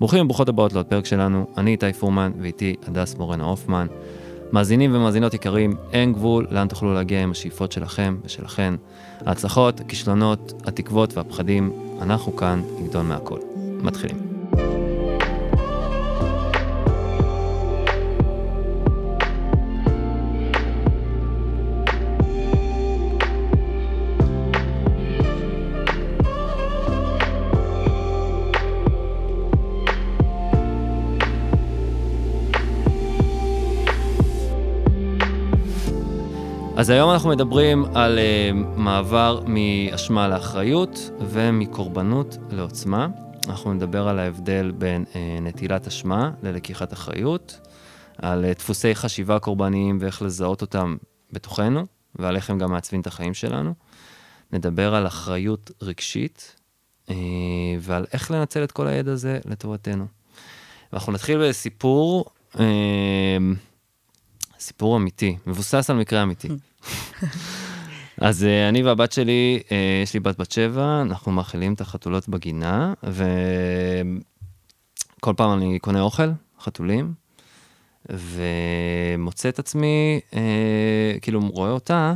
ברוכים וברוכות הבאות לעוד פרק שלנו, אני איתי פורמן ואיתי הדס מורנה הופמן. מאזינים ומאזינות יקרים, אין גבול לאן תוכלו להגיע עם השאיפות שלכם ושלכן. ההצלחות, הכישלונות, התקוות והפחדים, אנחנו כאן לגדול מהכל. מתחילים. אז היום אנחנו מדברים על uh, מעבר מאשמה לאחריות ומקורבנות לעוצמה. אנחנו נדבר על ההבדל בין uh, נטילת אשמה ללקיחת אחריות, על uh, דפוסי חשיבה קורבניים ואיך לזהות אותם בתוכנו, ועל איך הם גם מעצבים את החיים שלנו. נדבר על אחריות רגשית, uh, ועל איך לנצל את כל הידע הזה לטובתנו. ואנחנו נתחיל בסיפור, uh, סיפור אמיתי, מבוסס על מקרה אמיתי. אז uh, אני והבת שלי, uh, יש לי בת בת שבע, אנחנו מאכילים את החתולות בגינה, וכל פעם אני קונה אוכל, חתולים, ומוצא את עצמי, uh, כאילו רואה אותה,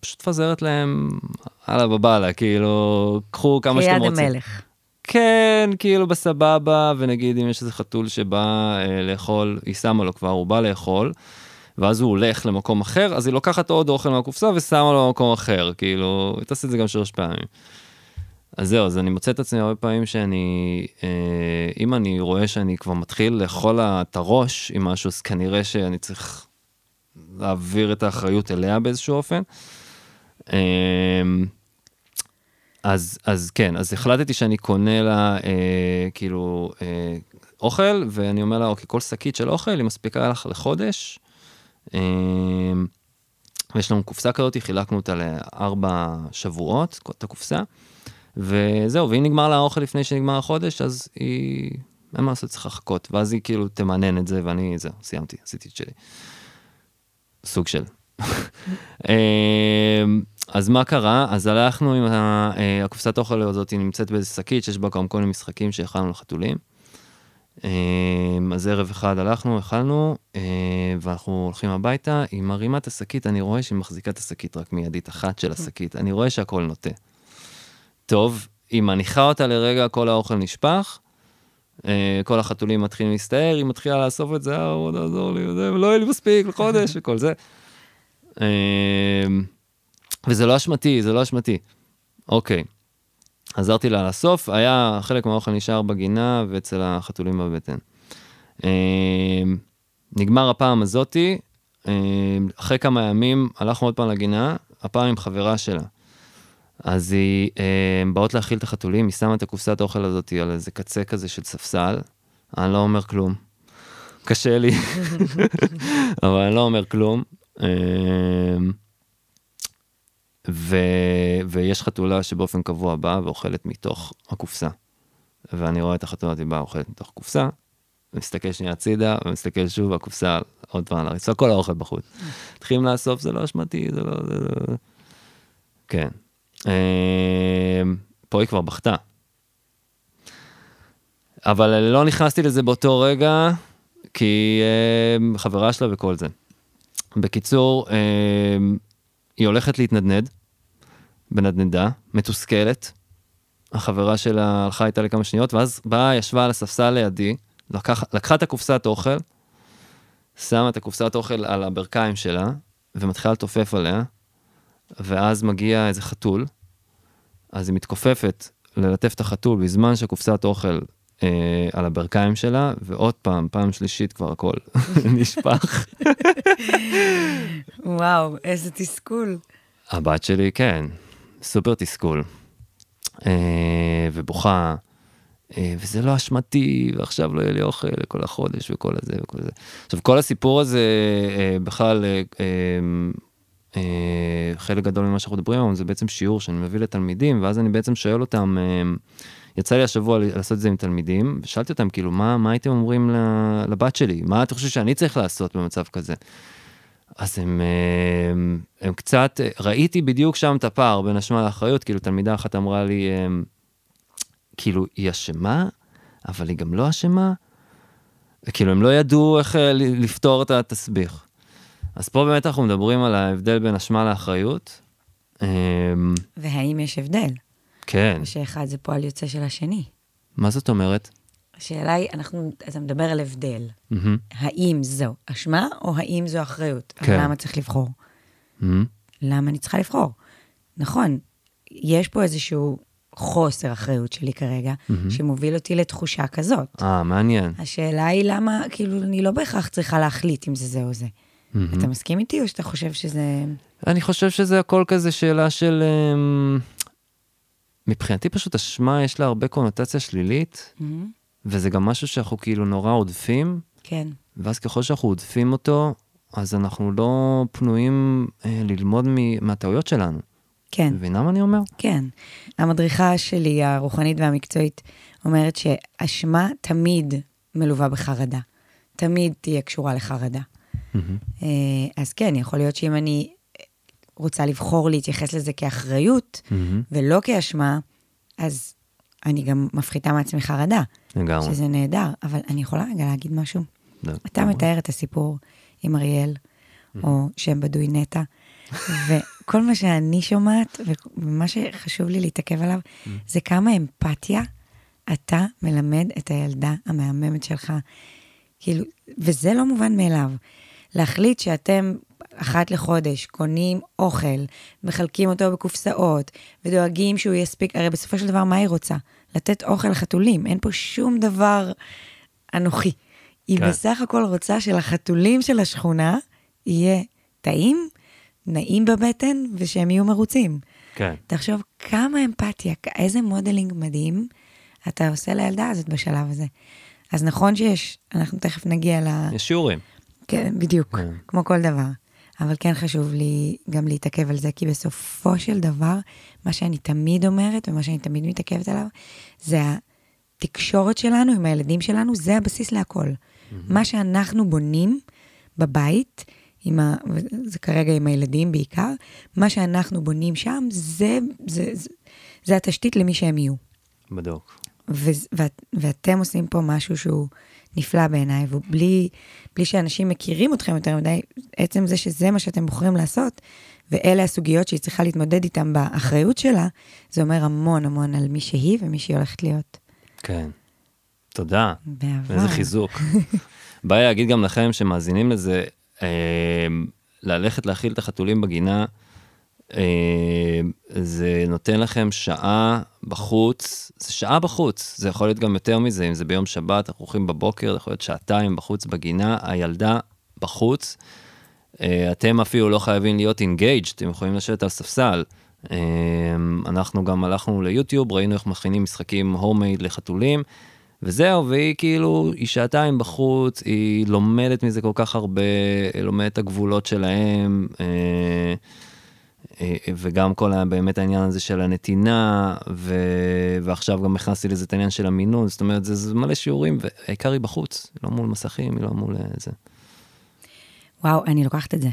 פשוט מפזרת להם הלאה בבאללה, כאילו, קחו כמה שאתם רוצים. כיד המלך. כן, כאילו בסבבה, ונגיד אם יש איזה חתול שבא אה, לאכול, היא שמה לו כבר, הוא בא לאכול, ואז הוא הולך למקום אחר, אז היא לוקחת עוד אוכל מהקופסה ושמה לו במקום אחר, כאילו, היא תעשה את זה גם שלוש פעמים. אז זהו, אז אני מוצא את עצמי הרבה פעמים שאני, אה, אם אני רואה שאני כבר מתחיל לאכול את הראש עם משהו, אז כנראה שאני צריך להעביר את האחריות אליה באיזשהו אופן. אה, אז, אז כן, אז החלטתי שאני קונה לה אה, כאילו אה, אוכל, ואני אומר לה, אוקיי, כל שקית של אוכל היא מספיקה לך לחודש. אה, ויש לנו קופסה כזאת, חילקנו אותה לארבע שבועות, את הקופסה, וזהו, ואם נגמר לה האוכל לפני שנגמר החודש, אז היא, אין מה לעשות, צריך לחכות, ואז היא כאילו תמנן את זה, ואני, זהו, סיימתי, עשיתי את שלי. סוג של. אה, אז מה קרה? אז הלכנו עם אה, הקופסת אוכל הזאת, היא נמצאת באיזה שקית שיש בה גם כל מיני משחקים שהכנו לחתולים. אה, אז ערב אחד הלכנו, אכלנו, אה, ואנחנו הולכים הביתה, היא מרימה את השקית, אני רואה שהיא מחזיקה את השקית רק מידית אחת של השקית, אני רואה שהכל נוטה. טוב, היא מניחה אותה לרגע, כל האוכל נשפך, כל החתולים מתחילים להסתער, היא מתחילה לאסוף את זה, בוא תעזור לי, ולא יהיה לי מספיק לחודש וכל זה. וזה לא אשמתי, זה לא אשמתי. אוקיי. עזרתי לה לסוף, היה חלק מהאוכל נשאר בגינה ואצל החתולים בבטן. אה, נגמר הפעם הזאתי, אה, אחרי כמה ימים הלכנו עוד פעם לגינה, הפעם עם חברה שלה. אז היא, אה, באות להאכיל את החתולים, היא שמה את הקופסת האוכל הזאת על איזה קצה כזה של ספסל, אני לא אומר כלום. קשה לי, אבל אני לא אומר כלום. ו... ויש חתולה שבאופן קבוע באה ואוכלת מתוך הקופסה. ואני רואה את החתולה הזאת באה אוכלת מתוך קופסה, ומסתכל שנייה הצידה, ומסתכל שוב, הקופסה עוד פעם על הרצפה, כל האוכל בחוץ. מתחילים לאסוף, זה לא אשמתי, זה לא... זה לא... כן. אמ, פה היא כבר בכתה. אבל לא נכנסתי לזה באותו רגע, כי אמ, חברה שלה וכל זה. בקיצור, אמ, היא הולכת להתנדנד, בנדנדה, מתוסכלת. החברה שלה הלכה איתה לכמה שניות, ואז באה, ישבה על הספסל לידי, לקח, לקחה את הקופסת אוכל, שמה את הקופסת אוכל על הברכיים שלה, ומתחילה לתופף עליה, ואז מגיע איזה חתול, אז היא מתכופפת ללטף את החתול בזמן שקופסת אוכל אה, על הברכיים שלה, ועוד פעם, פעם שלישית כבר הכל נשפך. וואו, איזה תסכול. הבת שלי, כן, סופר תסכול. אה, ובוכה, אה, וזה לא אשמתי, ועכשיו לא יהיה לי אוכל לכל החודש וכל הזה וכל זה. עכשיו, כל הסיפור הזה, אה, בכלל, אה, אה, חלק גדול ממה שאנחנו מדברים היום, זה בעצם שיעור שאני מביא לתלמידים, ואז אני בעצם שואל אותם, אה, יצא לי השבוע לעשות את זה עם תלמידים, ושאלתי אותם, כאילו, מה, מה הייתם אומרים לבת שלי? מה אתה חושב שאני צריך לעשות במצב כזה? אז הם, הם, הם קצת, ראיתי בדיוק שם את הפער בין אשמה לאחריות, כאילו תלמידה אחת אמרה לי, הם, כאילו, היא אשמה, אבל היא גם לא אשמה. כאילו, הם לא ידעו איך אה, לפתור את התסביך. אז פה באמת אנחנו מדברים על ההבדל בין אשמה לאחריות. והאם יש הבדל? כן, או שאחד זה פועל יוצא של השני. מה זאת אומרת? השאלה היא, אנחנו, אתה מדבר על הבדל. מהמם, האם זו אשמה או האם זו אחריות? כן. למה צריך לבחור? מהמם, למה אני צריכה לבחור? נכון, יש פה איזשהו חוסר אחריות שלי כרגע, שמוביל אותי לתחושה כזאת. אה, מעניין. השאלה היא למה, כאילו, אני לא בהכרח צריכה להחליט אם זה זה או זה. מהמם. אתה מסכים איתי או שאתה חושב שזה... אני חושב שזה הכל כזה שאלה של... אמ, מבחינתי פשוט אשמה יש לה הרבה קונוטציה שלילית, מהמם. וזה גם משהו שאנחנו כאילו נורא עודפים, כן, ואז ככל שאנחנו עודפים אותו, אז אנחנו לא פנויים אה, ללמוד מ- מהטעויות שלנו. כן. מבינה מה אני אומר? כן. המדריכה שלי, הרוחנית והמקצועית, אומרת שאשמה תמיד מלווה בחרדה. תמיד תהיה קשורה לחרדה. אה, אז כן, יכול להיות שאם אני רוצה לבחור להתייחס לזה כאחריות מהמם, ולא כאשמה, אז אני גם מפחיתה מעצמי חרדה, לגמרי. שזה נהדר. אבל אני יכולה רגע להגיד משהו? אתה לגמרי. מתאר את הסיפור עם אריאל, או שם בדוי נטע, וכל מה שאני שומעת, ומה שחשוב לי להתעכב עליו, זה כמה אמפתיה אתה מלמד את הילדה המהממת שלך. כאילו, וזה לא מובן מאליו. להחליט שאתם אחת לחודש קונים אוכל, מחלקים אותו בקופסאות, ודואגים שהוא יספיק, הרי בסופו של דבר, מה היא רוצה? לתת אוכל לחתולים. אין פה שום דבר אנוכי. היא כן. בסך הכל רוצה שלחתולים של השכונה יהיה טעים, נעים בבטן, ושהם יהיו מרוצים. כן. תחשוב כמה אמפתיה, איזה modeling מדהים אתה עושה לילדה הזאת בשלב הזה. אז נכון שיש, אנחנו תכף נגיע ל... יש שיעורים. כן, בדיוק, כן. כמו כל דבר. אבל כן חשוב לי גם להתעכב על זה, כי בסופו של דבר, מה שאני תמיד אומרת ומה שאני תמיד מתעכבת עליו, זה התקשורת שלנו עם הילדים שלנו, זה הבסיס להכל. מה שאנחנו בונים בבית, עם ה... זה כרגע עם הילדים בעיקר, מה שאנחנו בונים שם, זה, זה, זה, זה התשתית למי שהם יהיו. בדוק. ו- ואת, ואתם עושים פה משהו שהוא נפלא בעיניי, ובלי בלי שאנשים מכירים אתכם יותר מדי, עצם זה שזה מה שאתם בוחרים לעשות, ואלה הסוגיות שהיא צריכה להתמודד איתן באחריות שלה, זה אומר המון המון על מי שהיא ומי שהיא הולכת להיות. כן. תודה. בעבר. איזה חיזוק. בא לי להגיד גם לכם שמאזינים לזה, אה, ללכת להאכיל את החתולים בגינה, זה נותן לכם שעה בחוץ, זה שעה בחוץ, זה יכול להיות גם יותר מזה, אם זה ביום שבת, אנחנו הולכים בבוקר, זה יכול להיות שעתיים בחוץ בגינה, הילדה בחוץ. אה, אתם אפילו לא חייבים להיות אינגייג', אתם יכולים לשבת על ספסל. אה, אנחנו גם הלכנו ליוטיוב, ראינו איך מכינים משחקים הומייד לחתולים, וזהו, והיא כאילו, היא שעתיים בחוץ, היא לומדת מזה כל כך הרבה, לומדת את הגבולות שלהם, אה, אה, וגם כל ה, באמת העניין הזה של הנתינה, ו, ועכשיו גם הכנסתי לזה את העניין של המינון, זאת אומרת, זה, זה מלא שיעורים, והעיקר היא בחוץ, היא לא מול מסכים, היא לא מול אה, זה. וואו, אני לוקחת את זה.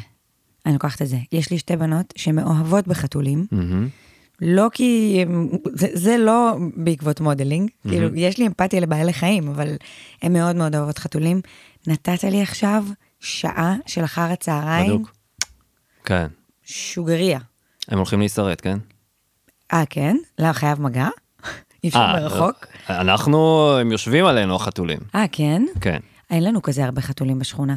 אני לוקחת את זה. יש לי שתי בנות שמאוהבות בחתולים, מהמם. לא כי... זה, זה לא בעקבות modeling, כאילו, יש לי אמפתיה לבעלי חיים, אבל הן מאוד מאוד אוהבות חתולים. נתת לי עכשיו שעה של אחר הצהריים, בדוק. כן. שוגריה. הם הולכים להישרט, כן? אה, כן? לא, חייב מגע? אי אפשר אה, מרחוק? אנחנו, הם יושבים עלינו, החתולים. אה, כן? כן. אין לנו כזה הרבה חתולים בשכונה.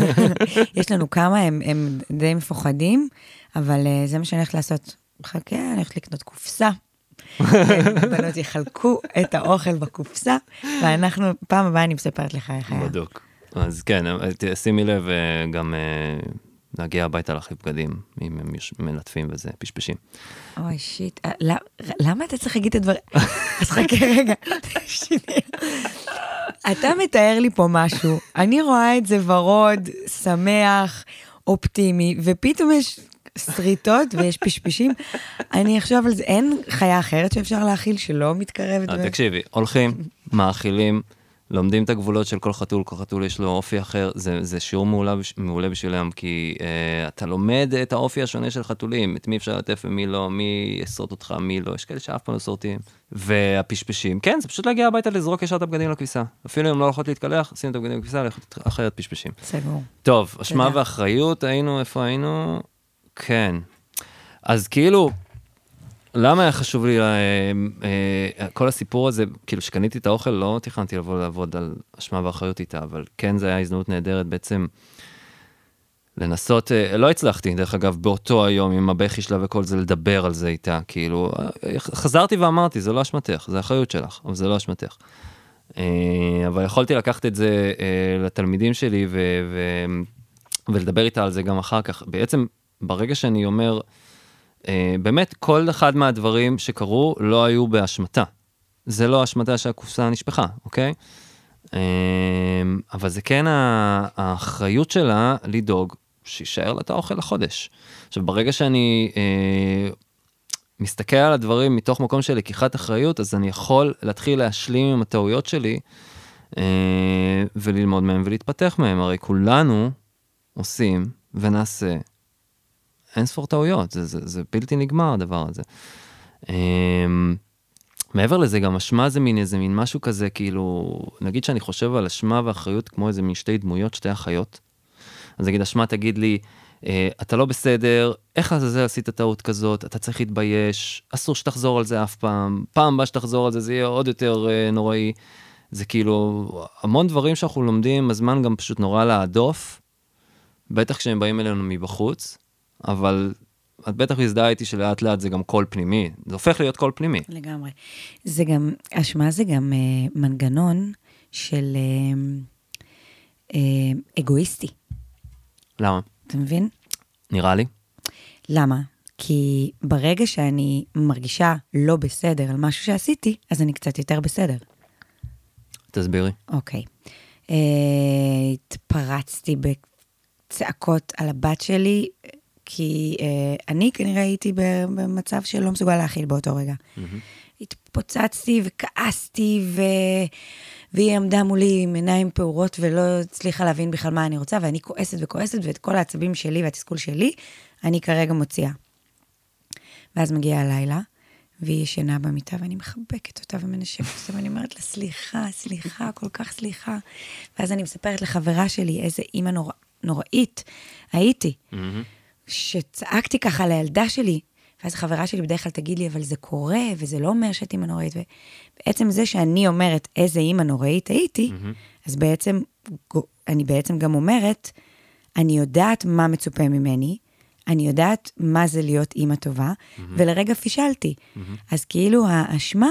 יש לנו כמה, הם, הם די מפוחדים, אבל אה, זה מה שאני הולכת לעשות. חכה, אני הולכת לקנות קופסה. בנות יחלקו את האוכל בקופסה, ואנחנו, פעם הבאה אני מספרת לך איך היה. בדוק. אז כן, ת- שימי לב אה, גם אה, להגיע הביתה להחליף בגדים, אם הם מלטפים וזה, פשפשים. אוי, שיט. אה, למ- למה אתה צריך להגיד את הדברים? אז חכה רגע. אתה מתאר לי פה משהו, אני רואה את זה ורוד, שמח, אופטימי, ופתאום יש שריטות ויש פשפשים. אני אחשוב על זה, אין חיה אחרת שאפשר להאכיל שלא מתקרבת. אה, תקשיבי, הולכים, מאכילים, לומדים את הגבולות של כל חתול, כל חתול יש לו אופי אחר, זה, זה שיעור מעולה, מעולה בשבילם, כי uh, אתה לומד את האופי השונה של חתולים, את מי אפשר לטף ומי לא, מי יסרוט אותך, מי לא, יש כאלה שאף פעם לא סורטים. והפשפשים, כן, זה פשוט להגיע הביתה לזרוק ישר את הבגדים לכביסה. אפילו אם לא הולכות להתקלח, שים את הבגדים לכביסה, ללכת אחרת פשפשים. סגור. טוב, אשמה ואחריות, היינו, איפה היינו? כן. אז כאילו, למה היה חשוב לי, אה, אה, כל הסיפור הזה, כאילו שקניתי את האוכל, לא תכננתי לבוא לעבוד על אשמה ואחריות איתה, אבל כן, זו הייתה הזדמנות נהדרת בעצם לנסות, אה, לא הצלחתי, דרך אגב, באותו היום עם הבכי שלה וכל זה, לדבר על זה איתה, כאילו, חזרתי ואמרתי, זה לא אשמתך, זה אחריות שלך, אבל זה לא אשמתך. אבל יכולתי לקחת את זה לתלמידים שלי ו- ו- ולדבר איתה על זה גם אחר כך. בעצם, ברגע שאני אומר, אה, באמת, כל אחד מהדברים שקרו לא היו באשמתה. זה לא אשמתה שהקופסה נשפכה, אוקיי? אה, אבל זה כן האחריות שלה לדאוג שיישאר לה את האוכל לחודש. עכשיו, ברגע שאני אה, מסתכל על הדברים מתוך מקום של לקיחת אחריות, אז אני יכול להתחיל להשלים עם הטעויות שלי אה, וללמוד מהם ולהתפתח מהם. הרי כולנו עושים ונעשה אין ספור טעויות, זה, זה, זה בלתי נגמר הדבר הזה. Um, מעבר לזה, גם אשמה זה מין איזה מין משהו כזה, כאילו, נגיד שאני חושב על אשמה ואחריות כמו איזה מין שתי דמויות, שתי אחיות. אז נגיד, אשמה תגיד לי, אה, אתה לא בסדר, איך לעזאזל עשית טעות כזאת, אתה צריך להתבייש, אסור שתחזור על זה אף פעם, פעם הבאה שתחזור על זה, זה יהיה עוד יותר אה, נוראי. זה כאילו, המון דברים שאנחנו לומדים, הזמן גם פשוט נורא להדוף, בטח כשהם באים אלינו מבחוץ. אבל את בטח מזדהה איתי שלאט לאט זה גם קול פנימי, זה הופך להיות קול פנימי. לגמרי. זה גם, אשמה זה גם אה, מנגנון של אה, אה, אגואיסטי. למה? אתה מבין? נראה לי. למה? כי ברגע שאני מרגישה לא בסדר על משהו שעשיתי, אז אני קצת יותר בסדר. תסבירי. אוקיי. אה, התפרצתי בצעקות על הבת שלי, כי אה, אני כנראה הייתי במצב שלא מסוגל להכיל באותו רגע. Mm-hmm. התפוצצתי וכעסתי, ו... והיא עמדה מולי עם עיניים פעורות ולא הצליחה להבין בכלל מה אני רוצה, ואני כועסת וכועסת, ואת כל העצבים שלי והתסכול שלי, אני כרגע מוציאה. ואז מגיע הלילה, והיא ישנה במיטה, ואני מחבקת אותה ומנשקת אותה, ואני אומרת לה, סליחה, סליחה, כל כך סליחה. ואז אני מספרת לחברה שלי איזה אימא נורא, נוראית הייתי. Mm-hmm. שצעקתי ככה לילדה שלי, ואז חברה שלי בדרך כלל תגיד לי, אבל זה קורה, וזה לא אומר שאת אימא נוראית. ובעצם זה שאני אומרת איזה אימא נוראית הייתי, mm-hmm. אז בעצם, אני בעצם גם אומרת, אני יודעת מה מצופה ממני, אני יודעת מה זה להיות אימא טובה, mm-hmm. ולרגע פישלתי. Mm-hmm. אז כאילו האשמה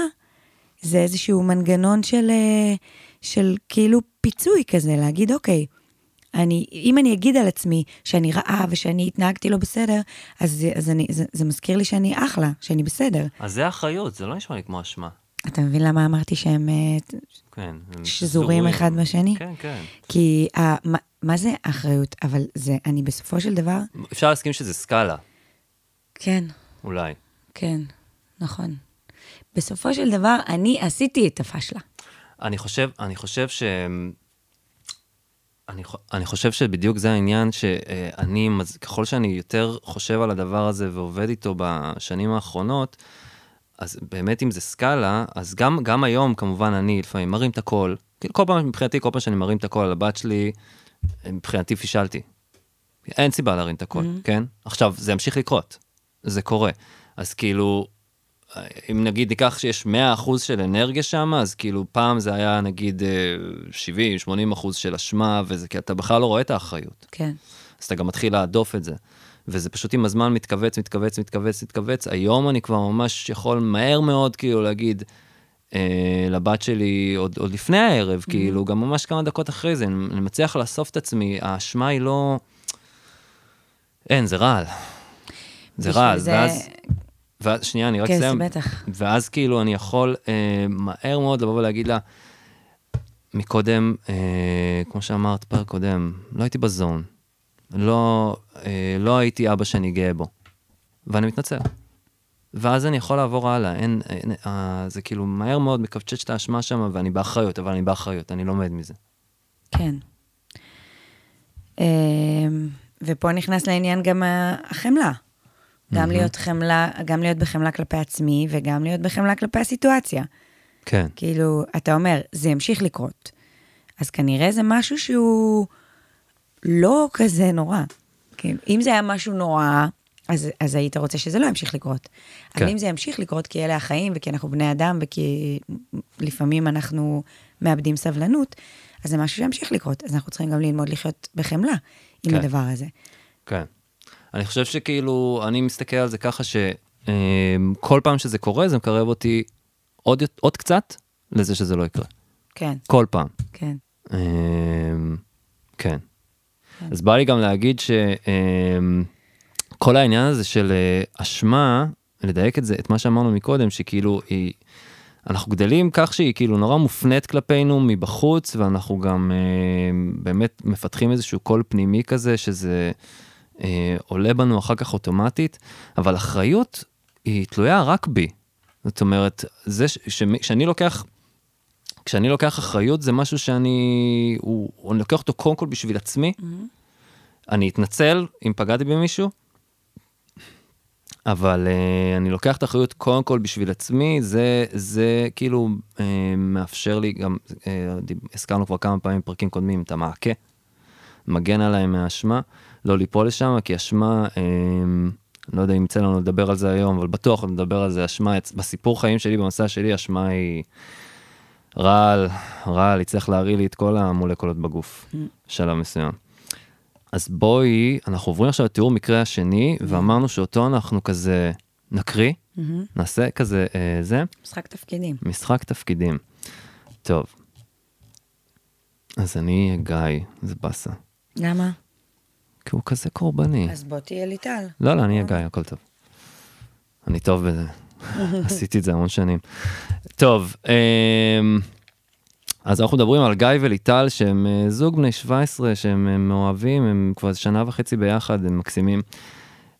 זה איזשהו מנגנון של, אה, של כאילו פיצוי כזה, להגיד, אוקיי, אני, אם אני אגיד על עצמי שאני רעה ושאני התנהגתי לא בסדר, אז, אז אני, זה, זה מזכיר לי שאני אחלה, שאני בסדר. אז זה אחריות, זה לא נשמע לי כמו אשמה. אתה מבין למה אמרתי שהם אה, כן, שזורים אחד בשני? כן, כן. כי ה, מה, מה זה אחריות? אבל זה, אני בסופו של דבר... אפשר להסכים שזה סקאלה. כן. אולי. כן, נכון. בסופו של דבר, אני עשיתי את הפשלה. אני חושב, אני חושב ש... אני, אני חושב שבדיוק זה העניין שאני, ככל שאני יותר חושב על הדבר הזה ועובד איתו בשנים האחרונות, אז באמת אם זה סקאלה, אז גם, גם היום כמובן אני לפעמים מרים את הכל, כאילו, כל פעם מבחינתי, כל פעם שאני מרים את הכל על הבת שלי, מבחינתי פישלתי. אין סיבה להרים את הכל, mm-hmm. כן? עכשיו, זה ימשיך לקרות, זה קורה. אז כאילו, אם נגיד ניקח שיש 100% של אנרגיה שם, אז כאילו פעם זה היה נגיד 70-80% של אשמה, וזה כי אתה בכלל לא רואה את האחריות. כן. אז אתה גם מתחיל להדוף את זה. וזה פשוט עם הזמן מתכווץ, מתכווץ, מתכווץ, מתכווץ. היום אני כבר ממש יכול מהר מאוד כאילו להגיד אה, לבת שלי, עוד, עוד לפני הערב, mm-hmm. כאילו, גם ממש כמה דקות אחרי זה, אני, אני מצליח לאסוף את עצמי, האשמה היא לא... אין, זה רעל. זה רעל, זה... ואז... ואז, שנייה, אני רק אסיים. כן, בטח. ואז כאילו אני יכול אה, מהר מאוד לבוא ולהגיד לה, מקודם, אה, כמו שאמרת פרק קודם, לא הייתי בזון. לא, אה, לא הייתי אבא שאני גאה בו. ואני מתנצל. ואז אני יכול לעבור הלאה. אין, אין, אה, זה כאילו מהר מאוד מקבצ'ץ' את האשמה שם, ואני באחריות, אבל אני באחריות, אני לומד מזה. כן. אמ, ופה נכנס לעניין גם החמלה. גם להיות חמלה, גם להיות בחמלה כלפי עצמי, וגם להיות בחמלה כלפי הסיטואציה. כן. כאילו, אתה אומר, זה ימשיך לקרות. אז כנראה זה משהו שהוא לא כזה נורא. כאילו, אם זה היה משהו נורא, אז, אז היית רוצה שזה לא ימשיך לקרות. כן. אבל אם זה ימשיך לקרות כי אלה החיים, וכי אנחנו בני אדם, וכי לפעמים אנחנו מאבדים סבלנות, אז זה משהו שימשיך לקרות. אז אנחנו צריכים גם ללמוד לחיות בחמלה עם כן. הדבר הזה. כן. אני חושב שכאילו, אני מסתכל על זה ככה שכל פעם שזה קורה, זה מקרב אותי עוד, עוד קצת לזה שזה לא יקרה. כן, כל פעם. כן. אמ, כן. אז בא לי גם להגיד שכל העניין הזה של אה, אשמה, לדייק את זה, את מה שאמרנו מקודם, שכאילו היא, אנחנו גדלים כך שהיא כאילו נורא מופנית כלפינו מבחוץ, ואנחנו גם אה, באמת מפתחים איזשהו קול פנימי כזה, שזה אה, עולה בנו אחר כך אוטומטית, אבל אחריות היא תלויה רק בי. זאת אומרת, זה ש- שמ- שאני לוקח כשאני לוקח אחריות זה משהו שאני, הוא, הוא, אני לוקח אותו קודם כל בשביל עצמי. אני אתנצל אם פגעתי במישהו, אבל uh, אני לוקח את האחריות קודם כל בשביל עצמי, זה, זה כאילו uh, מאפשר לי גם, uh, דיב- הזכרנו כבר כמה פעמים בפרקים קודמים, את המעקה, מגן עליי מהאשמה, לא ליפול לשם, כי אשמה, uh, לא יודע אם יצא לנו לדבר על זה היום, אבל בטוח נדבר על זה, אשמה, בסיפור חיים שלי, במסע שלי, אשמה היא... רעל, רעל, יצטרך להרעיל לי את כל המולקולות בגוף, בשלב מסוים. אז בואי, אנחנו עוברים עכשיו לתיאור מקרה השני, ואמרנו שאותו אנחנו כזה נקריא, נעשה כזה אה, זה, משחק תפקידים. משחק תפקידים. טוב. אז אני גיא, זה באסה. למה? כי הוא כזה קורבני. אז בוא תהיה ליטל. לא, לא, אני אהיה גיא, הכל טוב. אני טוב בזה. עשיתי את זה המון שנים. טוב, אמ, אז אנחנו מדברים על גיא וליטל, שהם אה, זוג בני 17, שהם אה, מאוהבים, הם כבר שנה וחצי ביחד, הם מקסימים.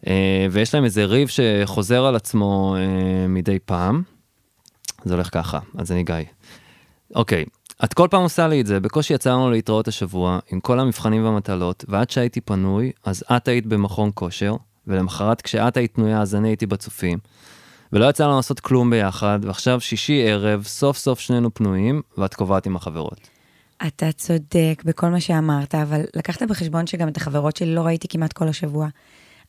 אה, ויש להם איזה ריב שחוזר על עצמו אה, מדי פעם. זה הולך ככה, אז אני גיא. אוקיי, את כל פעם עושה לי את זה, בקושי יצא לנו להתראות השבוע, עם כל המבחנים והמטלות, ועד שהייתי פנוי, אז את היית במכון כושר, ולמחרת כשאת היית פנויה אז אני הייתי בצופים. ולא יצא לנו לעשות כלום ביחד, ועכשיו שישי ערב, סוף סוף שנינו פנויים, ואת קובעת עם החברות. אתה צודק בכל מה שאמרת, אבל לקחת בחשבון שגם את החברות שלי לא ראיתי כמעט כל השבוע.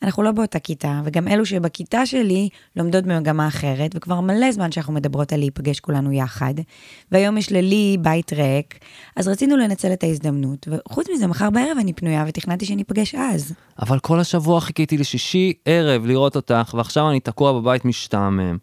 אנחנו לא באותה כיתה, וגם אלו שבכיתה שלי לומדות במגמה אחרת, וכבר מלא זמן שאנחנו מדברות על להיפגש כולנו יחד. והיום יש ללי בית ריק, אז רצינו לנצל את ההזדמנות, וחוץ מזה, מחר בערב אני פנויה ותכננתי שניפגש אז. אבל כל השבוע חיכיתי לשישי ערב לראות אותך, ועכשיו אני תקוע בבית משתעמם.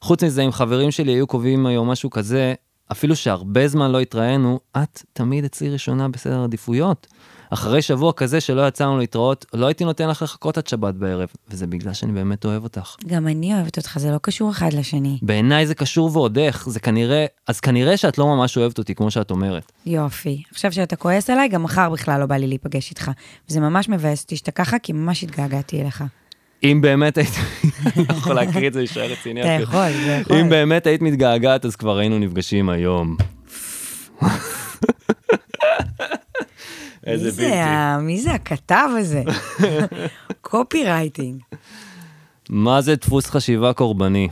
חוץ מזה, אם חברים שלי היו קובעים היום משהו כזה, אפילו שהרבה זמן לא התראינו, את תמיד אצלי ראשונה בסדר עדיפויות. אחרי שבוע כזה שלא יצאנו להתראות, לא הייתי נותן לך לחכות עד שבת בערב, וזה בגלל שאני באמת אוהב אותך. גם אני אוהבת אותך, זה לא קשור אחד לשני. בעיניי זה קשור ועוד איך, זה כנראה, אז כנראה שאת לא ממש אוהבת אותי, כמו שאת אומרת. יופי. עכשיו שאתה כועס עליי, גם מחר בכלל לא בא לי להיפגש איתך. וזה ממש מבאס אותי שאתה ככה, כי ממש התגעגעתי אליך. אם באמת היית, אני לא יכול להקריא את זה, להישאר רציני. אתה. יכול, אתה יכול. אם באמת היית מתגעגעת, אז כבר היינו נפגשים היום. איזה בלתי. ה- מי זה הכתב הזה? קופי רייטינג. מה זה דפוס חשיבה קורבני?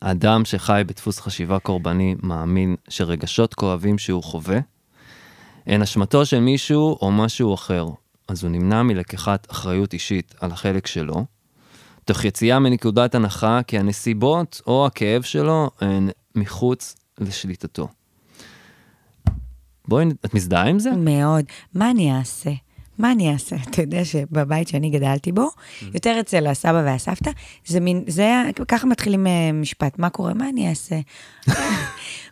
אדם שחי בדפוס חשיבה קורבני מאמין שרגשות כואבים שהוא חווה הן אשמתו של מישהו או משהו אחר, אז הוא נמנע מלקיחת אחריות אישית על החלק שלו, תוך יציאה מנקודת הנחה כי הנסיבות או הכאב שלו הן מחוץ לשליטתו. בואי, את מזדהה עם זה? מאוד. מה אני אעשה? מה אני אעשה? אתה יודע שבבית שאני גדלתי בו, יותר אצל הסבא והסבתא, זה מין, זה, ככה מתחילים אה, משפט, מה קורה? מה אני אעשה?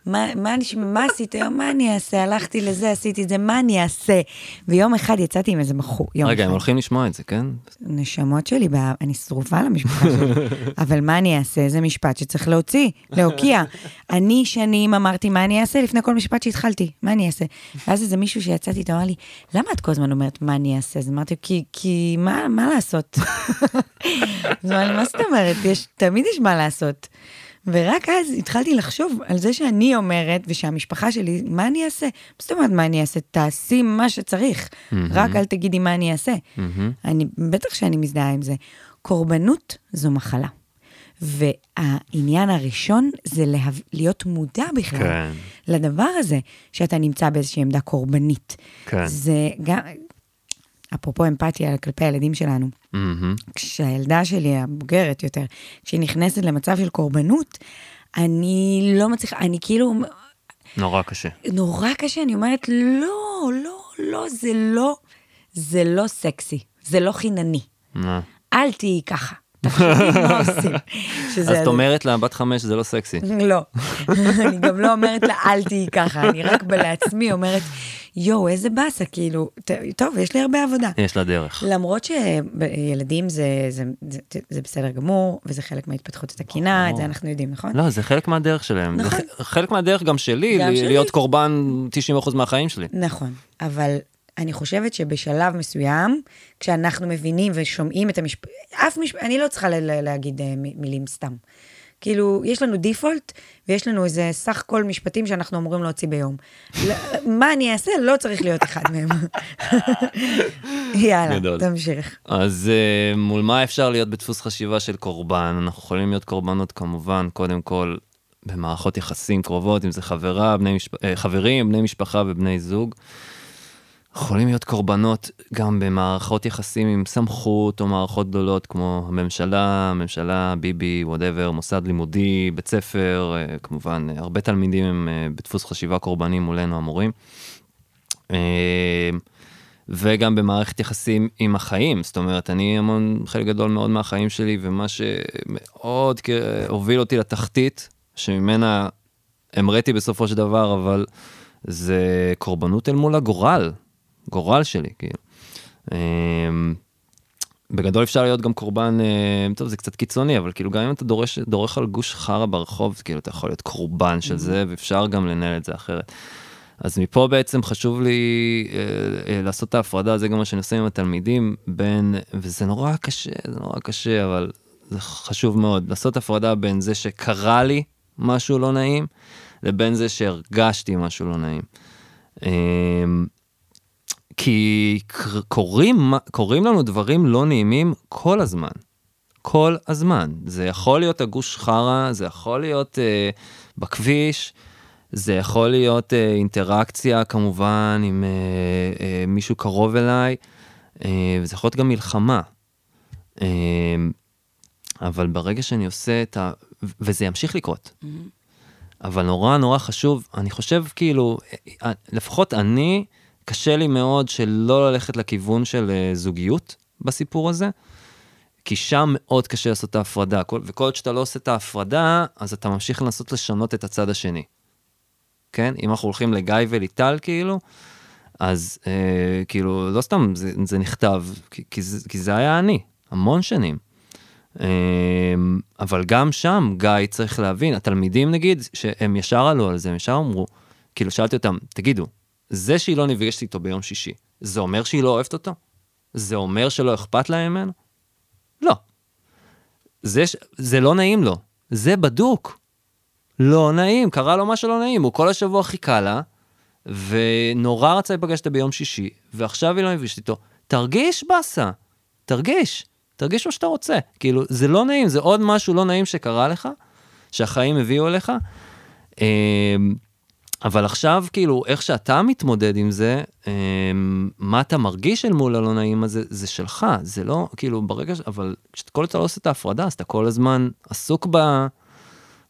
מה, מה, מה עשית היום? מה אני אעשה? הלכתי לזה, עשיתי את זה, מה אני אעשה? ויום אחד יצאתי עם איזה בחור. יום רגע, אחד. הם הולכים לשמוע את זה, כן? נשמות שלי, בא- אני שרופה למשפחה שלי. אבל מה אני אעשה? זה משפט שצריך להוציא, להוקיע. אני שנים אמרתי מה אני אעשה לפני כל משפט שהתחלתי, מה אני אעשה? ואז איזה מישהו שיצאתי איתו אמר לי, למה את כל הזמן אומרת מה אני אעשה? אז אמרתי, כי, כי מה, מה לעשות? אז מה זאת אומרת? יש, תמיד יש מה לעשות. ורק אז התחלתי לחשוב על זה שאני אומרת, ושהמשפחה שלי, מה אני אעשה? זאת אומרת מה אני אעשה? תעשי מה שצריך, רק אל תגידי מה אני אעשה. אני, בטח שאני מזדהה עם זה. קורבנות זו מחלה. והעניין הראשון זה להב... להיות מודע בכלל כן. לדבר הזה, שאתה נמצא באיזושהי עמדה קורבנית. כן. זה גם, אפרופו אמפתיה כלפי הילדים שלנו, מהמם. כשהילדה שלי, הבוגרת יותר, כשהיא נכנסת למצב של קורבנות, אני לא מצליחה, אני כאילו, נורא קשה. נורא קשה, אני אומרת, לא, לא, לא, זה לא, זה לא סקסי, זה לא חינני. מה? אל תהיי ככה. תחשבי מה עושים. אז את אומרת לה, בת חמש זה לא סקסי. לא, אני גם לא אומרת לה, אל תהיי ככה, אני רק לעצמי אומרת, יואו, איזה באסה, כאילו, טוב, יש לי הרבה עבודה. יש לה דרך. למרות שילדים זה, זה, זה, זה בסדר גמור, וזה חלק מההתפתחות התקינה, את זה אנחנו יודעים, נכון? לא, זה חלק מהדרך שלהם. נכון. חלק מהדרך גם שלי, גם ל- שלי. להיות קורבן 90% מהחיים שלי. נכון, אבל אני חושבת שבשלב מסוים, כשאנחנו מבינים ושומעים את המשפט, אף משפט, אני לא צריכה ל- להגיד אה, מילים סתם. כאילו, יש לנו דיפולט, ויש לנו איזה סך כל משפטים שאנחנו אמורים להוציא ביום. מה אני אעשה? לא צריך להיות אחד מהם. יאללה, גדול. תמשיך. אז אה, מול מה אפשר להיות בדפוס חשיבה של קורבן? אנחנו יכולים להיות קורבנות כמובן, קודם כל במערכות יחסים קרובות, אם זה חברה, בני משפ... אה, חברים, בני משפחה ובני זוג. יכולים להיות קורבנות גם במערכות יחסים עם סמכות או מערכות גדולות כמו הממשלה, הממשלה, ביבי, וואטאבר, מוסד לימודי, בית ספר, אה, כמובן, אה, הרבה תלמידים הם אה, בדפוס חשיבה קורבני מולנו המורים. וגם במערכת יחסים עם החיים, זאת אומרת, אני המון, חלק גדול מאוד מהחיים שלי, ומה שמאוד הוביל אותי לתחתית, שממנה המראתי בסופו של דבר, אבל זה קורבנות אל מול הגורל, גורל שלי, כאילו. אמ, בגדול אפשר להיות גם קורבן, אה, טוב זה קצת קיצוני, אבל כאילו גם אם אתה דורש, דורך על גוש חרא ברחוב, כאילו אתה יכול להיות קורבן של זה, ואפשר גם לנהל את זה אחרת. אז מפה בעצם חשוב לי אה, אה, לעשות את ההפרדה, זה גם מה שאני עושה עם התלמידים, בין, וזה נורא קשה, זה נורא קשה, אבל זה חשוב מאוד, לעשות הפרדה בין זה שקרה לי משהו לא נעים, לבין זה שהרגשתי משהו לא נעים. אה, כי קורים, קורים לנו דברים לא נעימים כל הזמן. כל הזמן. זה יכול להיות הגוש חרא, זה יכול להיות אה, בכביש, זה יכול להיות אה, אינטראקציה כמובן עם אה, אה, מישהו קרוב אליי, אה, וזה יכול להיות גם מלחמה. אה, אבל ברגע שאני עושה את ה... וזה ימשיך לקרות. אבל נורא נורא חשוב, אני חושב כאילו, אה, לפחות אני, קשה לי מאוד שלא ללכת לכיוון של אה, זוגיות בסיפור הזה, כי שם מאוד קשה לעשות את ההפרדה, כל- וכל עוד שאתה לא עושה את ההפרדה, אז אתה ממשיך לנסות לשנות את הצד השני. כן? אם אנחנו הולכים לגיא וליטל כאילו, אז אה, כאילו, לא סתם זה, זה נכתב, כי, כי, זה, כי זה היה אני, המון שנים. אה, אבל גם שם, גיא צריך להבין, התלמידים נגיד, שהם ישר עלו על זה, הם ישר אמרו, כאילו שאלתי אותם, תגידו, זה שהיא לא נפגשת איתו ביום שישי, זה אומר שהיא לא אוהבת אותו? זה אומר שלא אכפת להם ממנו? לא. זה, זה לא נעים לו, זה בדוק. לא נעים, קרה לו משהו לא נעים, הוא כל השבוע חיכה לה, ונורא רצה להיפגש איתה ביום שישי, ועכשיו היא לא נפגשת איתו. תרגיש באסה, תרגיש, תרגיש מה שאתה רוצה. כאילו, זה לא נעים, זה עוד משהו לא נעים שקרה לך, שהחיים הביאו אליך. אבל עכשיו, כאילו, איך שאתה מתמודד עם זה, אמ, מה אתה מרגיש אל מול הלא נעים הזה, זה שלך, זה לא, כאילו, ברגע ש... אבל כשכל אתה לא עושה את ההפרדה, אז אתה כל הזמן עסוק ב...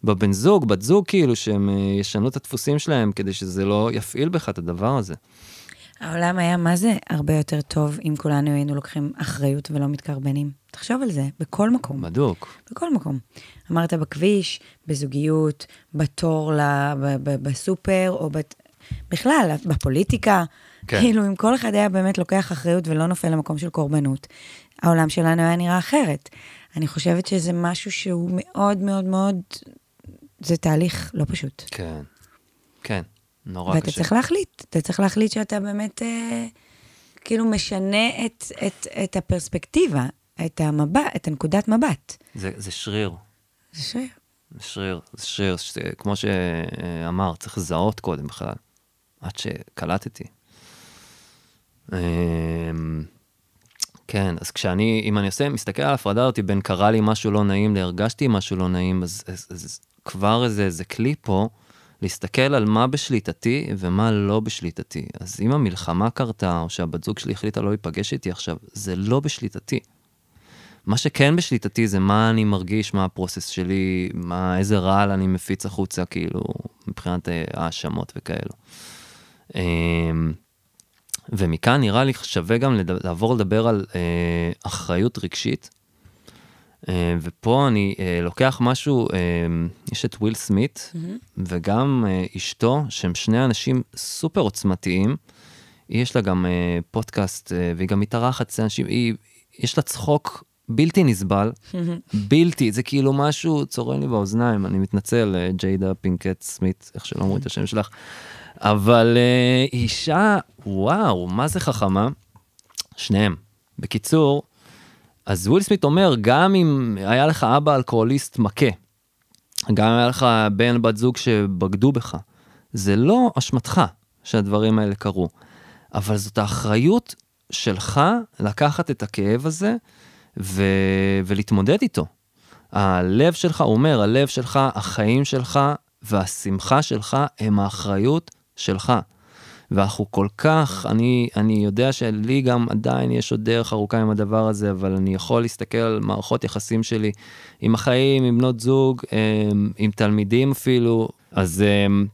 בבן זוג, בת זוג, כאילו, שהם אה, ישנו את הדפוסים שלהם כדי שזה לא יפעיל בך את הדבר הזה. העולם היה מה זה הרבה יותר טוב אם כולנו היינו לוקחים אחריות ולא מתקרבנים. תחשוב על זה, בכל מקום. בדוק. בכל מקום. אמרת בכביש, בזוגיות, בתור ל... ב- ב- בסופר, או בת... בכלל, בפוליטיקה. כן. כאילו, אם כל אחד היה באמת לוקח אחריות ולא נופל למקום של קורבנות, העולם שלנו היה נראה אחרת. אני חושבת שזה משהו שהוא מאוד מאוד מאוד, זה תהליך לא פשוט. כן. כן. נורא ואתה קשה. צריך להחליט, אתה צריך להחליט שאתה באמת, אה, כאילו, משנה את, את, את הפרספקטיבה, את המבט, את הנקודת מבט. זה, זה שריר. זה שריר. זה שריר. זה שריר. ש... כמו שאמרת, צריך לזהות קודם בכלל. עד שקלטתי. אמ, כן, אז כשאני, אם אני עושה, מסתכל על ההפרדה אותי בין קרה לי משהו לא נעים להרגשתי משהו לא נעים, אז, אז, אז כבר איזה, איזה כלי פה, להסתכל על מה בשליטתי ומה לא בשליטתי. אז אם המלחמה קרתה, או שהבת זוג שלי החליטה לא להיפגש איתי עכשיו, זה לא בשליטתי. מה שכן בשליטתי זה מה אני מרגיש, מה הפרוסס שלי, מה, איזה רעל אני מפיץ החוצה, כאילו, מבחינת אה, האשמות וכאלו. אמ, ומכאן נראה לי שווה גם. לעבור לדבר על אה, אחריות רגשית. אה, ופה אני אה, לוקח משהו, אה, יש את וויל סמית mm-hmm. וגם אשתו, שהם שני אנשים סופר עוצמתיים. יש לה גם פודקאסט, והיא גם מתארחת אצל אנשים, היא, יש לה צחוק בלתי נסבל, בלתי, זה כאילו משהו צורם לי באוזניים, אני מתנצל, ג'יידה פינקט סמית, איך שלא אמרו את השם שלך. אבל אישה, וואו, מה זה חכמה? שניהם. בקיצור, אז וויל סמית אומר, גם אם היה לך אבא אלכוהוליסט מכה, גם אם היה לך בן בת זוג שבגדו בך, זה לא אשמתך שהדברים האלה קרו, אבל זאת האחריות שלך לקחת את הכאב הזה ו... ולהתמודד איתו. הלב שלך, הוא אומר, הלב שלך, החיים שלך והשמחה שלך הם האחריות שלך. ואנחנו כל כך, אני, אני יודע שלי גם עדיין יש עוד דרך ארוכה עם הדבר הזה, אבל אני יכול להסתכל על מערכות יחסים שלי עם החיים, עם בנות זוג, עם, עם תלמידים אפילו. אז אמ,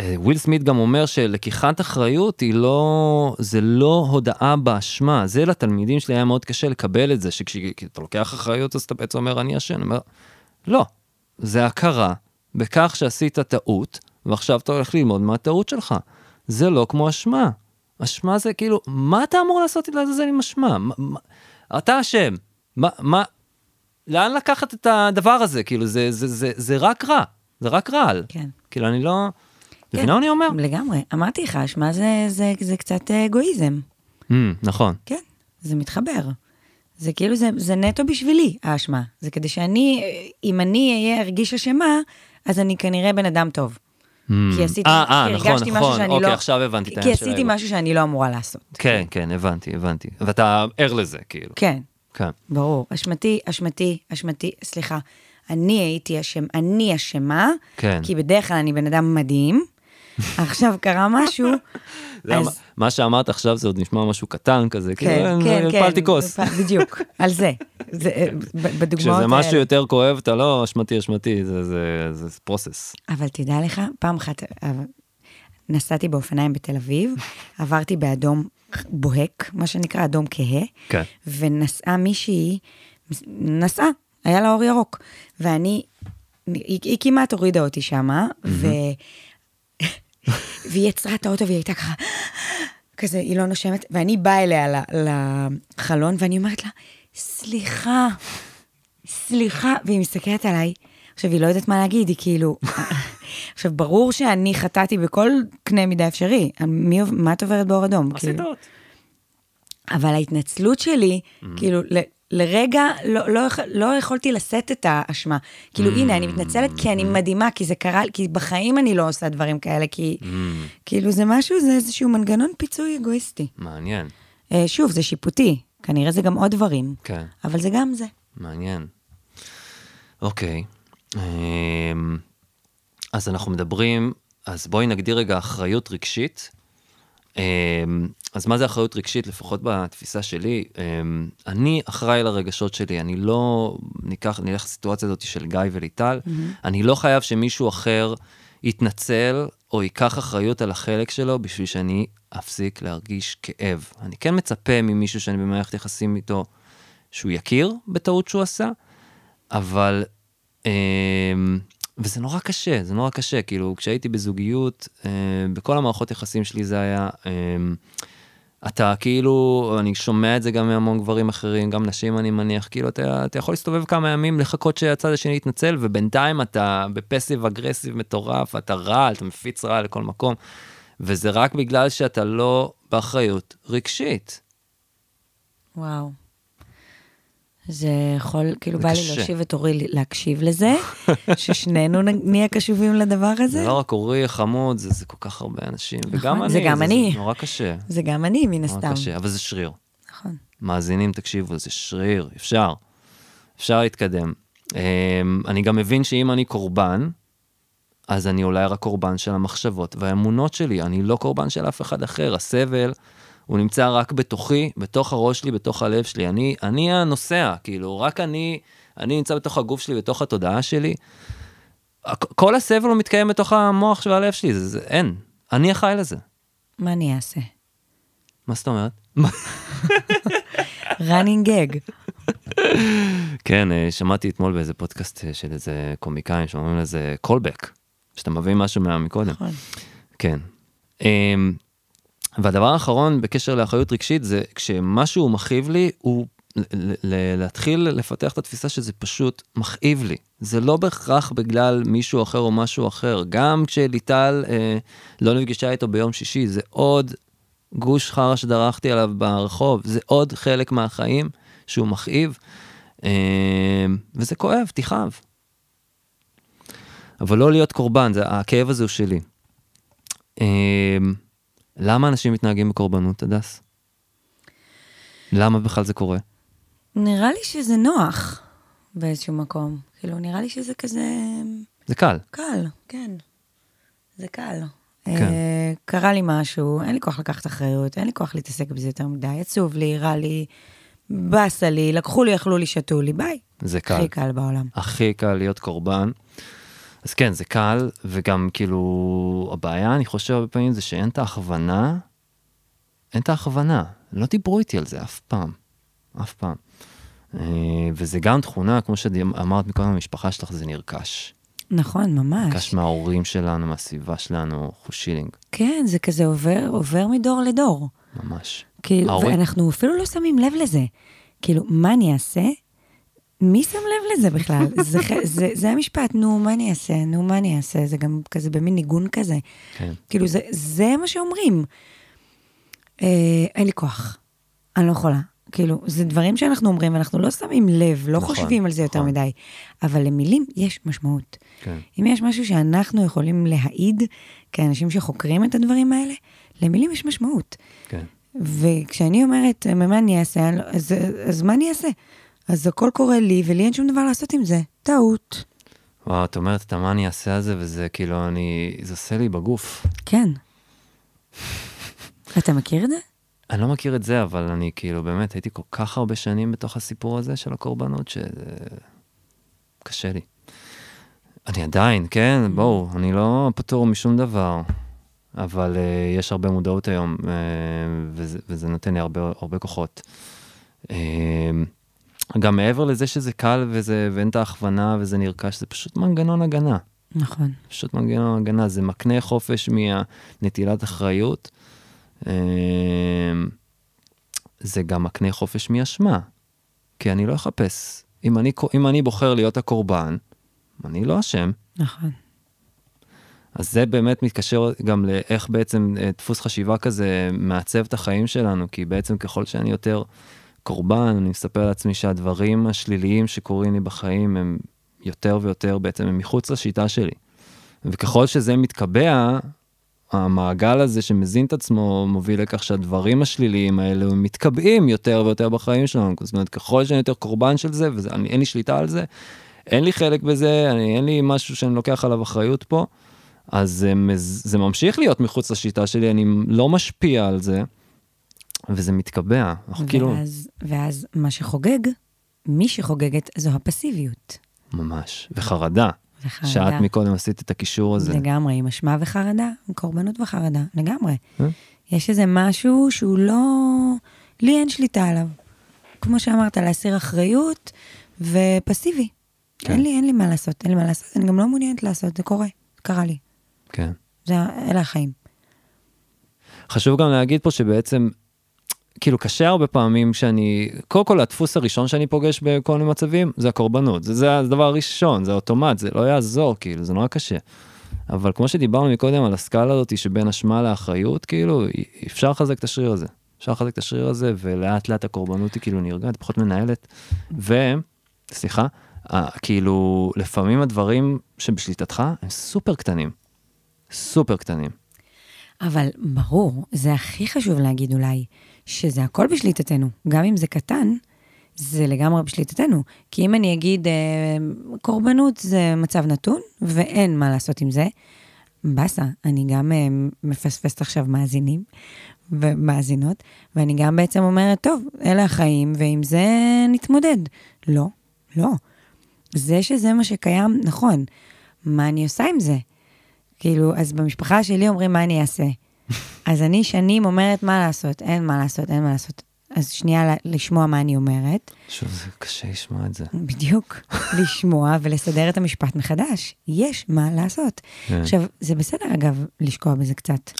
אה, וויל סמית גם אומר שלקיחת אחריות היא לא, זה לא הודאה באשמה, זה לתלמידים שלי היה מאוד קשה לקבל את זה, שכשאתה לוקח אחריות אז אתה בעצם אומר אני אשם, אני אומר, לא, זה הכרה בכך שעשית טעות, ועכשיו אתה הולך ללמוד מהטעות שלך. זה לא כמו אשמה. אשמה זה כאילו, מה אתה אמור לעשות לעזאזל עם אשמה? מה, מה, אתה אשם. מה, מה, לאן לקחת את הדבר הזה? כאילו, זה, זה, זה, זה רק רע. זה רק רעל. כן. כאילו, אני לא... כן, מבינה מה אני אומר? לגמרי. אמרתי לך, אשמה זה, זה, זה קצת אגואיזם. Mm, נכון. כן, זה מתחבר. זה כאילו, זה, זה נטו בשבילי, האשמה. זה כדי שאני, אם אני אהיה ארגיש אשמה, אז אני כנראה בן אדם טוב. Mm. כי עשיתי, אה, אה, כי נכון, הרגשתי משהו נכון. שאני אוקיי, לא... עכשיו הבנתי את כי העניין של עשיתי האגו. משהו שאני לא אמורה לעשות. כן, כן, הבנתי, הבנתי. ואתה ער לזה, כאילו. כן, כן. ברור. אשמתי, אשמתי, אשמתי, סליחה. אני הייתי אשם, אני אשמה, כן. כי בדרך כלל אני בן אדם מדהים. עכשיו קרה משהו, זה אז- מה- שאמרת עכשיו זה עוד נשמע משהו קטן כזה, כן, כאילו, כן, כן. הפלתי כוס. בדיוק, על זה. זה, אה, בדוגמאות כשזה האלה. משהו יותר כואב, אתה לא אשמתי, אשמתי, זה- זה זה פרוסס. אבל תדע לך, פעם אחת אה, נסעתי באופניים בתל אביב, עברתי באדום בוהק, מה שנקרא אדום כהה, כן. ונסעה מישהי, נסעה, היה לה אור ירוק, ואני, היא, היא כמעט הורידה אותי שמה, ו... והיא יצרה את האוטו והיא הייתה ככה, כזה, היא לא נושמת, ואני באה אליה לחלון, ואני אומרת לה, סליחה, סליחה, והיא מסתכלת עליי, עכשיו, היא לא יודעת מה להגיד, היא כאילו... עכשיו, ברור שאני חטאתי בכל קנה מידה אפשרי. מי, מה את עוברת באור אדום? כאילו, אבל ההתנצלות שלי, כאילו, ל, לרגע לא, לא, לא יכולתי לשאת את האשמה. כאילו, הנה, אני מתנצלת כי אני מדהימה, כי זה קרה, כי בחיים אני לא עושה דברים כאלה, כי כאילו זה משהו, זה איזשהו מנגנון פיצוי אגואיסטי. מעניין, אה, שוב, זה שיפוטי, כנראה זה גם עוד דברים, כן, אבל זה גם זה. מעניין. אוקיי, אמ, אז אנחנו מדברים, אז בואי נגדיר רגע אחריות רגשית. אמ, אז מה זה אחריות רגשית, לפחות בתפיסה שלי? אמ, אני אחראי לרגשות שלי, אני לא, ניקח, נלך לסיטואציה הזאת של גיא וליטל, אני לא חייב שמישהו אחר יתנצל או ייקח אחריות על החלק שלו בשביל שאני אפסיק להרגיש כאב. אני כן מצפה ממישהו שאני במערכת יחסים איתו, שהוא יכיר בטעות שהוא עשה, אבל... אה, וזה נורא קשה, זה נורא קשה, כאילו, כשהייתי בזוגיות, אה, בכל המערכות יחסים שלי זה היה, אה, אתה כאילו, אני שומע את זה גם מהמון גברים אחרים, גם נשים אני מניח, כאילו, אתה, אתה יכול להסתובב כמה ימים, לחכות שהצד השני יתנצל, ובינתיים אתה בפסיב אגרסיב מטורף, אתה רעל, אתה מפיץ רעל לכל מקום, וזה רק בגלל שאתה לא באחריות רגשית. וואו. זה יכול, כאילו בא לי. להושיב את אורי להקשיב לזה, ששנינו נהיה קשובים לדבר הזה. זה לא רק אורי חמוד, זה, זה כל כך הרבה אנשים, וגם נכון, אני, זה גם זה, אני. זה נורא קשה, זה גם אני, מן נורא הסתם. קשה, אבל זה שריר. נכון. מאזינים, תקשיבו, זה שריר, אפשר. אפשר להתקדם. אמ, אני גם מבין שאם אני קורבן, אז אני אולי רק קורבן של המחשבות והאמונות שלי, אני לא קורבן של אף אחד אחר. הסבל, הוא נמצא רק בתוכי, בתוך הראש שלי, בתוך הלב שלי. אני, אני הנוסע, כאילו, רק אני, אני נמצא בתוך הגוף שלי, בתוך התודעה שלי. כל הסבל הוא מתקיים בתוך המוח והלב שלי, זה, זה, אין. אני אחראי לזה. מה אני אעשה? מה זאת אומרת? running gag. כן, אה, שמעתי אתמול באיזה פודקאסט אה, של איזה קומיקאים שאומרים לזה callback, שאתה מביא משהו מה- מקודם. נכון. כן. והדבר האחרון בקשר לאחריות רגשית זה כשמשהו מכאיב לי, הוא להתחיל לפתח את התפיסה שזה פשוט מכאיב לי. זה לא בהכרח בגלל מישהו אחר או משהו אחר. גם כשליטל אה, לא נפגשה איתו ביום שישי, זה עוד גוש חרא שדרכתי עליו ברחוב, זה עוד חלק מהחיים שהוא מכאיב, אה, וזה כואב, תכאב. אבל לא להיות קורבן, זה, הכאב הזה הוא שלי. אה, למה אנשים מתנהגים בקורבנות, הדס? למה בכלל זה קורה? נראה לי שזה נוח באיזשהו מקום. כאילו, נראה לי שזה כזה זה קל. קל, כן. זה קל. כן. אה, קרה לי משהו, אין לי כוח לקחת אחריות, אין לי כוח להתעסק בזה יותר מדי, עצוב לי, רע לי, באסה לי, לקחו לי, אכלו לי, שתו לי, ביי. זה קל. הכי קל בעולם. הכי קל להיות קורבן. אז כן, זה קל, וגם כאילו, הבעיה, אני חושב הרבה פעמים, זה שאין את ההכוונה, אין את ההכוונה. לא דיברו איתי על זה אף פעם. אף פעם. אה, וזה גם תכונה, כמו שאמרת מקודם, המשפחה שלך זה נרכש. נכון, ממש. נרכש מההורים שלנו, מהסביבה שלנו, חושילינג, כן, זה כזה עובר, עובר מדור לדור. ממש. כאילו, ההורים- ואנחנו אפילו לא שמים לב לזה. כאילו, מה אני אעשה? מי שם לב לזה בכלל? זה, זה, זה המשפט, נו, מה אני אעשה? נו, מה אני אעשה? זה גם כזה במין ניגון כזה. כן. כאילו, זה, זה מה שאומרים. אה, אין לי כוח, אני לא יכולה. כאילו, זה דברים שאנחנו אומרים, ואנחנו לא שמים לב, לא נכון, חושבים על זה יותר נכון. מדי. אבל למילים יש משמעות. כן. אם יש משהו שאנחנו יכולים להעיד, כאנשים שחוקרים את הדברים האלה, למילים יש משמעות. כן. וכשאני אומרת, מה אני אעשה, לא- אז, אז מה אני אעשה? אז הכל קורה לי, ולי אין שום דבר לעשות עם זה. טעות. וואו, את אומרת, אתה מה אני אעשה על זה, וזה כאילו, אני, זה עושה לי בגוף. כן. אתה מכיר את זה? אני לא מכיר את זה, אבל אני כאילו, באמת, הייתי כל כך הרבה שנים בתוך הסיפור הזה של הקורבנות, שזה קשה לי. אני עדיין, כן, בואו, אני לא פטור משום דבר, אבל uh, יש הרבה מודעות היום, uh, וזה, וזה נותן לי הרבה, הרבה כוחות. Uh, גם מעבר לזה שזה קל וזה, ואין את ההכוונה וזה נרכש, זה פשוט מנגנון הגנה. נכון. פשוט מנגנון הגנה, זה מקנה חופש מנטילת אחריות. אמ, זה גם מקנה חופש מאשמה, כי אני לא אחפש. אם אני, אם אני בוחר להיות הקורבן, אני לא אשם. נכון. אז זה באמת מתקשר גם לאיך בעצם אה, דפוס חשיבה כזה מעצב את החיים שלנו, כי בעצם ככל שאני יותר קורבן, אני מספר לעצמי שהדברים השליליים שקורים לי בחיים הם יותר ויותר בעצם הם מחוץ לשיטה שלי. וככל שזה מתקבע, המעגל הזה שמזין את עצמו מוביל לכך שהדברים השליליים האלו מתקבעים יותר ויותר בחיים שלנו. זאת אומרת, ככל שאני יותר קורבן של זה, ואין לי שליטה על זה, אין לי חלק בזה, אני, אין לי משהו שאני לוקח עליו אחריות פה, אז זה, זה ממשיך להיות מחוץ לשיטה שלי, אני לא משפיע על זה, וזה מתקבע. אנחנו כאילו, ואז, ואז מה שחוגג, מי שחוגגת זו הפסיביות. ממש, וחרדה. זה חרדה. שאת מקודם עשית את הקישור הזה. לגמרי, עם אשמה וחרדה, עם קורבנות וחרדה, לגמרי. אה? יש איזה משהו שהוא לא... לי אין שליטה עליו. כמו שאמרת, להסיר אחריות ופסיבי. כן. אין לי, אין לי מה לעשות, אין לי מה לעשות, אני גם לא מעוניינת לעשות, זה קורה, קרה לי. כן. זה, אלה החיים. חשוב גם להגיד פה שבעצם, כאילו קשה הרבה פעמים שאני, קודם כל הדפוס הראשון שאני פוגש בכל מיני מצבים זה הקורבנות, זה, זה הדבר הראשון, זה אוטומט, זה לא יעזור, כאילו, זה נורא קשה. אבל כמו שדיברנו מקודם על הסקאלה הזאת שבין אשמה לאחריות, כאילו, אפשר לחזק את השריר הזה. אפשר לחזק את השריר הזה, ולאט לאט הקורבנות היא כאילו נרגעת, פחות מנהלת. ו, סליחה, ה- כאילו, לפעמים הדברים שבשליטתך הם סופר קטנים. סופר קטנים. אבל ברור, זה הכי חשוב להגיד אולי, שזה הכל בשליטתנו. גם אם זה קטן, זה לגמרי בשליטתנו. כי אם אני אגיד, אה, קורבנות זה מצב נתון, ואין מה לעשות עם זה, באסה, אני גם אה, מפספסת עכשיו מאזינים ומאזינות, ואני גם בעצם אומרת, טוב, אלה החיים, ועם זה נתמודד. לא, לא. זה שזה מה שקיים, נכון. מה אני עושה עם זה? כאילו, אז במשפחה שלי אומרים, מה אני אעשה? אז אני שנים אומרת, מה לעשות? אין מה לעשות, אין מה לעשות. אז שנייה לשמוע מה אני אומרת, שוב, זה קשה לשמוע את זה. בדיוק, לשמוע ולסדר את המשפט מחדש. יש מה לעשות. כן. עכשיו, זה בסדר, אגב, לשקוע בזה קצת.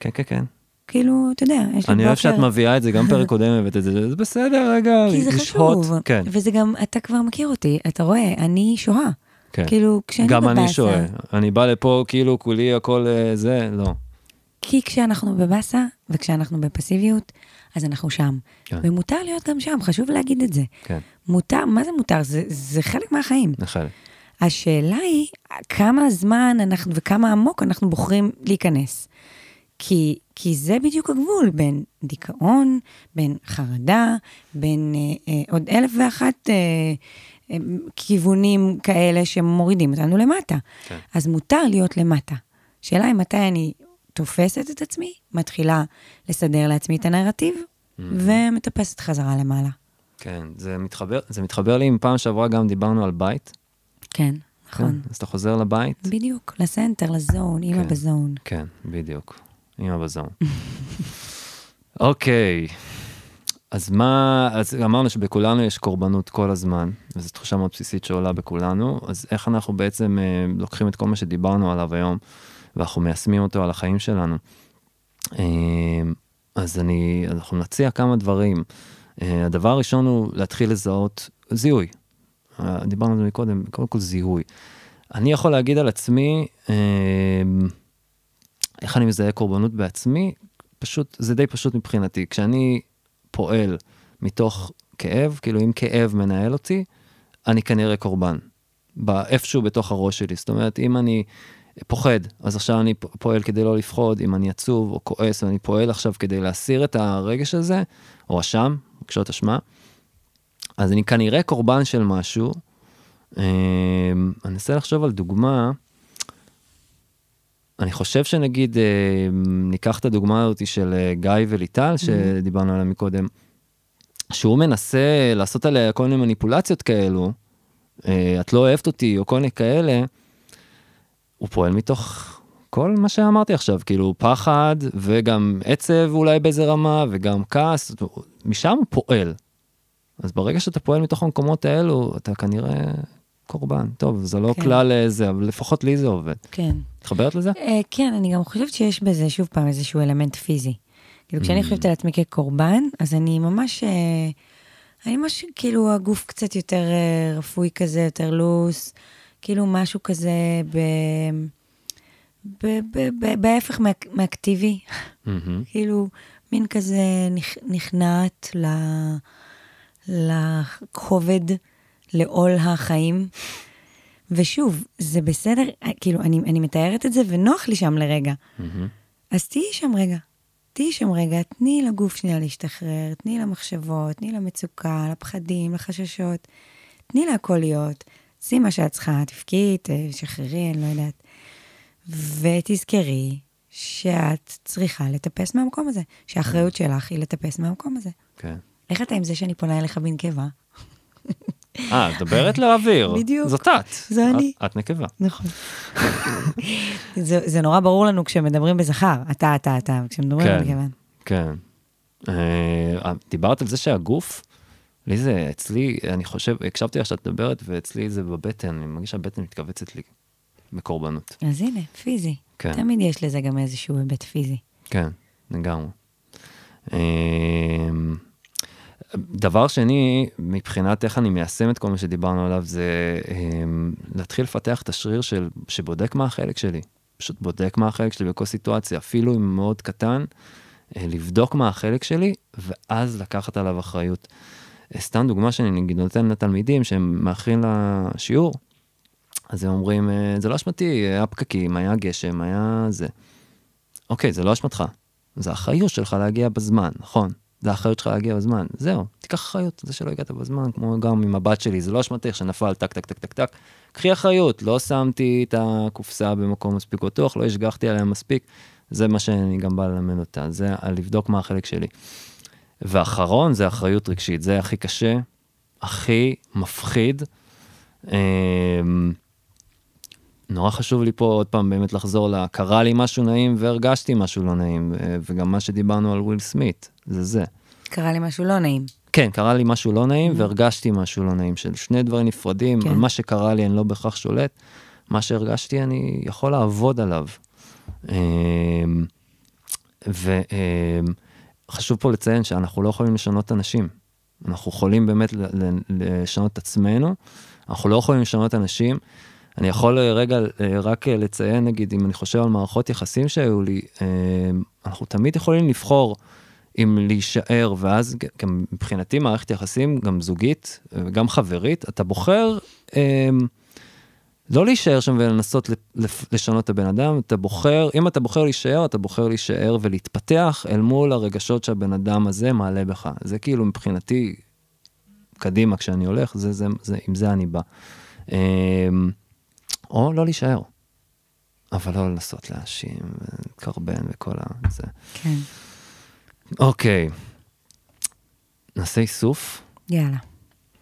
כן, כן, כן. כאילו, אתה יודע, יש לי אני אוהב שאת בוקר- מביאה את זה, גם פרק קודם הבאת את זה, זה בסדר, רגע, כי זה לשהות. חשוב. כן, וזה גם, אתה כבר מכיר אותי, אתה רואה, אני שוהה. כן. כאילו, כשאני גם אני בבאסה- שוהה. אני בא לפה כאילו כולי הכל אה, זה, לא. כי כשאנחנו בבאסה וכשאנחנו בפסיביות, אז אנחנו שם. כן. ומותר להיות גם שם, חשוב להגיד את זה. כן, מותר, מה זה מותר? זה, זה חלק מהחיים. נחל. השאלה היא, כמה זמן אנחנו וכמה עמוק אנחנו בוחרים להיכנס. כי, כי זה בדיוק הגבול בין דיכאון, בין חרדה, בין אה, אה, עוד אלף ואחת אה, אה, כיוונים כאלה שמורידים אותנו למטה. כן. אז מותר להיות למטה. שאלה היא מתי אני תופסת את עצמי, מתחילה לסדר לעצמי את הנרטיב, ומטפסת חזרה למעלה. כן, זה מתחבר, זה מתחבר לי עם פעם שעברה גם דיברנו על בית. כן, נכון. כן, אז אתה חוזר לבית? בדיוק, לסנטר, לזון, אימא כן. בזון. כן, בדיוק. אמא בזון. אוקיי, אז מה, אז אמרנו שבכולנו יש קורבנות כל הזמן, וזו תחושה מאוד בסיסית שעולה בכולנו, אז איך אנחנו בעצם אה, לוקחים את כל מה שדיברנו עליו היום, ואנחנו מיישמים אותו על החיים שלנו. אה, אז אני, אנחנו נציע כמה דברים. אה, הדבר הראשון הוא להתחיל לזהות זיהוי. אה, דיברנו על זה מקודם, קודם כל זיהוי. אני יכול להגיד על עצמי, אה, איך אני מזהה קורבנות בעצמי, פשוט, זה די פשוט מבחינתי. כשאני פועל מתוך כאב, כאילו אם כאב מנהל אותי, אני כנראה קורבן. איפשהו בתוך הראש שלי. זאת אומרת, אם אני פוחד, אז עכשיו אני פועל כדי לא לפחוד, אם אני עצוב או כועס, אני פועל עכשיו כדי להסיר את הרגש הזה, או אשם, רגשות אשמה, אז אני כנראה קורבן של משהו. אה, אני אנסה לחשוב על דוגמה. אני חושב שנגיד, אה, ניקח את הדוגמה הזאת של אה, גיא וליטל, שדיברנו עליה מקודם, שהוא מנסה לעשות עליה כל מיני מניפולציות כאלו, אה, את לא אוהבת אותי, או כל מיני כאלה, הוא פועל מתוך כל מה שאמרתי עכשיו, כאילו פחד, וגם עצב אולי באיזה רמה, וגם כעס, משם הוא פועל. אז ברגע שאתה פועל מתוך המקומות האלו, אתה כנראה קורבן. טוב, זה לא כן. כלל אה, זה, אבל לפחות לי זה עובד. כן. מתחברת לזה? אה, כן, אני גם חושבת שיש בזה, שוב פעם, איזשהו אלמנט פיזי. כאילו, כשאני חושבת על עצמי כקורבן, אז אני ממש, אה, אני ממש, כאילו, הגוף קצת יותר אה, רפוי כזה, יותר לוס, כאילו משהו כזה ב... ב- ב- ב- בהפך מאק- מאקטיבי. כאילו, מין כזה נכ- נכנעת ל- לכובד, לעול החיים. ושוב, זה בסדר, כאילו, אני, אני מתארת את זה ונוח לי שם לרגע. אז תהיי שם רגע. תהיי שם רגע, תני לגוף שנייה להשתחרר, תני למחשבות, תני למצוקה, לפחדים, לחששות. תני להכל להיות. שימי מה שאת צריכה, תבכי, תשחררי, אני לא יודעת. ותזכרי שאת צריכה לטפס מהמקום הזה, שהאחריות שלך היא לטפס מהמקום הזה. כן. איך אתה עם זה שאני פונה אליך בנקבה? אה, את מדברת לאוויר. בדיוק. זאת את. זו אני. את- נקבה. נכון. זה, זה נורא ברור לנו כשמדברים בזכר, אתה, אתה, אתה, כשמדברים כן. בנקבה. כן. אה, דיברת על זה שהגוף, לי זה, אצלי, אני חושב, הקשבתי לך שאת מדברת, ואצלי זה בבטן, אני מרגיש שהבטן מתכווצת לי בקורבנות. אז הנה, פיזי. כן. תמיד יש לזה גם איזשהו היבט פיזי. כן, לגמרי. אמ, דבר שני, מבחינת איך אני מיישם את כל מה שדיברנו עליו, זה אמ, להתחיל לפתח את השריר של, שבודק מה החלק שלי. פשוט בודק מה החלק שלי בכל סיטואציה, אפילו אם מאוד קטן, אה, לבדוק מה החלק שלי, ואז לקחת עליו אחריות. סתם דוגמה שאני נגיד נותן לתלמידים שהם מאחרים לשיעור, אז הם אומרים, אה, זה לא אשמתי, היה פקקים, היה גשם, היה זה. אוקיי, זה לא אשמתך. זה האחריות שלך להגיע בזמן, נכון? זה האחריות שלך להגיע בזמן. זהו, תיקח אחריות, זה שלא הגעת בזמן, כמו גם עם הבת שלי, זה לא אשמתך שנפל טק טק טק טק טק. קחי אחריות, לא שמתי את הקופסה במקום מספיק בטוח, לא השגחתי עליה מספיק. זה מה שאני גם בא ללמד אותה, זה על לבדוק מה החלק שלי. ואחרון זה אחריות רגשית, זה הכי קשה, הכי מפחיד. אמ, נורא חשוב לי פה עוד פעם באמת לחזור ל... קרה לי משהו נעים והרגשתי משהו לא נעים, אה, וגם מה שדיברנו על וויל סמית, זה זה. קרה לי משהו לא נעים. כן, קרה לי משהו לא נעים והרגשתי משהו לא נעים, של שני דברים נפרדים, כן. על מה שקרה לי אני לא בהכרח שולט, מה שהרגשתי אני יכול לעבוד עליו. וחשוב פה לציין שאנחנו לא יכולים לשנות אנשים, אנחנו יכולים באמת לשנות את עצמנו, אנחנו לא יכולים לשנות אנשים. אני יכול אה, רגע אה, רק אה, לציין, נגיד, אם אני חושב על מערכות יחסים שהיו לי, אנחנו תמיד יכולים לבחור אם להישאר, ואז גם מבחינתי מערכת יחסים, גם זוגית וגם חברית, אתה בוחר לא להישאר שם ולנסות לשנות את הבן אדם, אתה בוחר, אם אתה בוחר להישאר, אתה בוחר להישאר ולהתפתח אל מול הרגשות שהבן אדם הזה מעלה בך. זה כאילו מבחינתי, קדימה כשאני הולך, זה, זה, זה, עם זה אני בא. אה, או לא להישאר, אבל לא לנסות להאשים, ולקרבן וכל ה... זה. כן. אוקיי, נעשה איסוף, יאללה.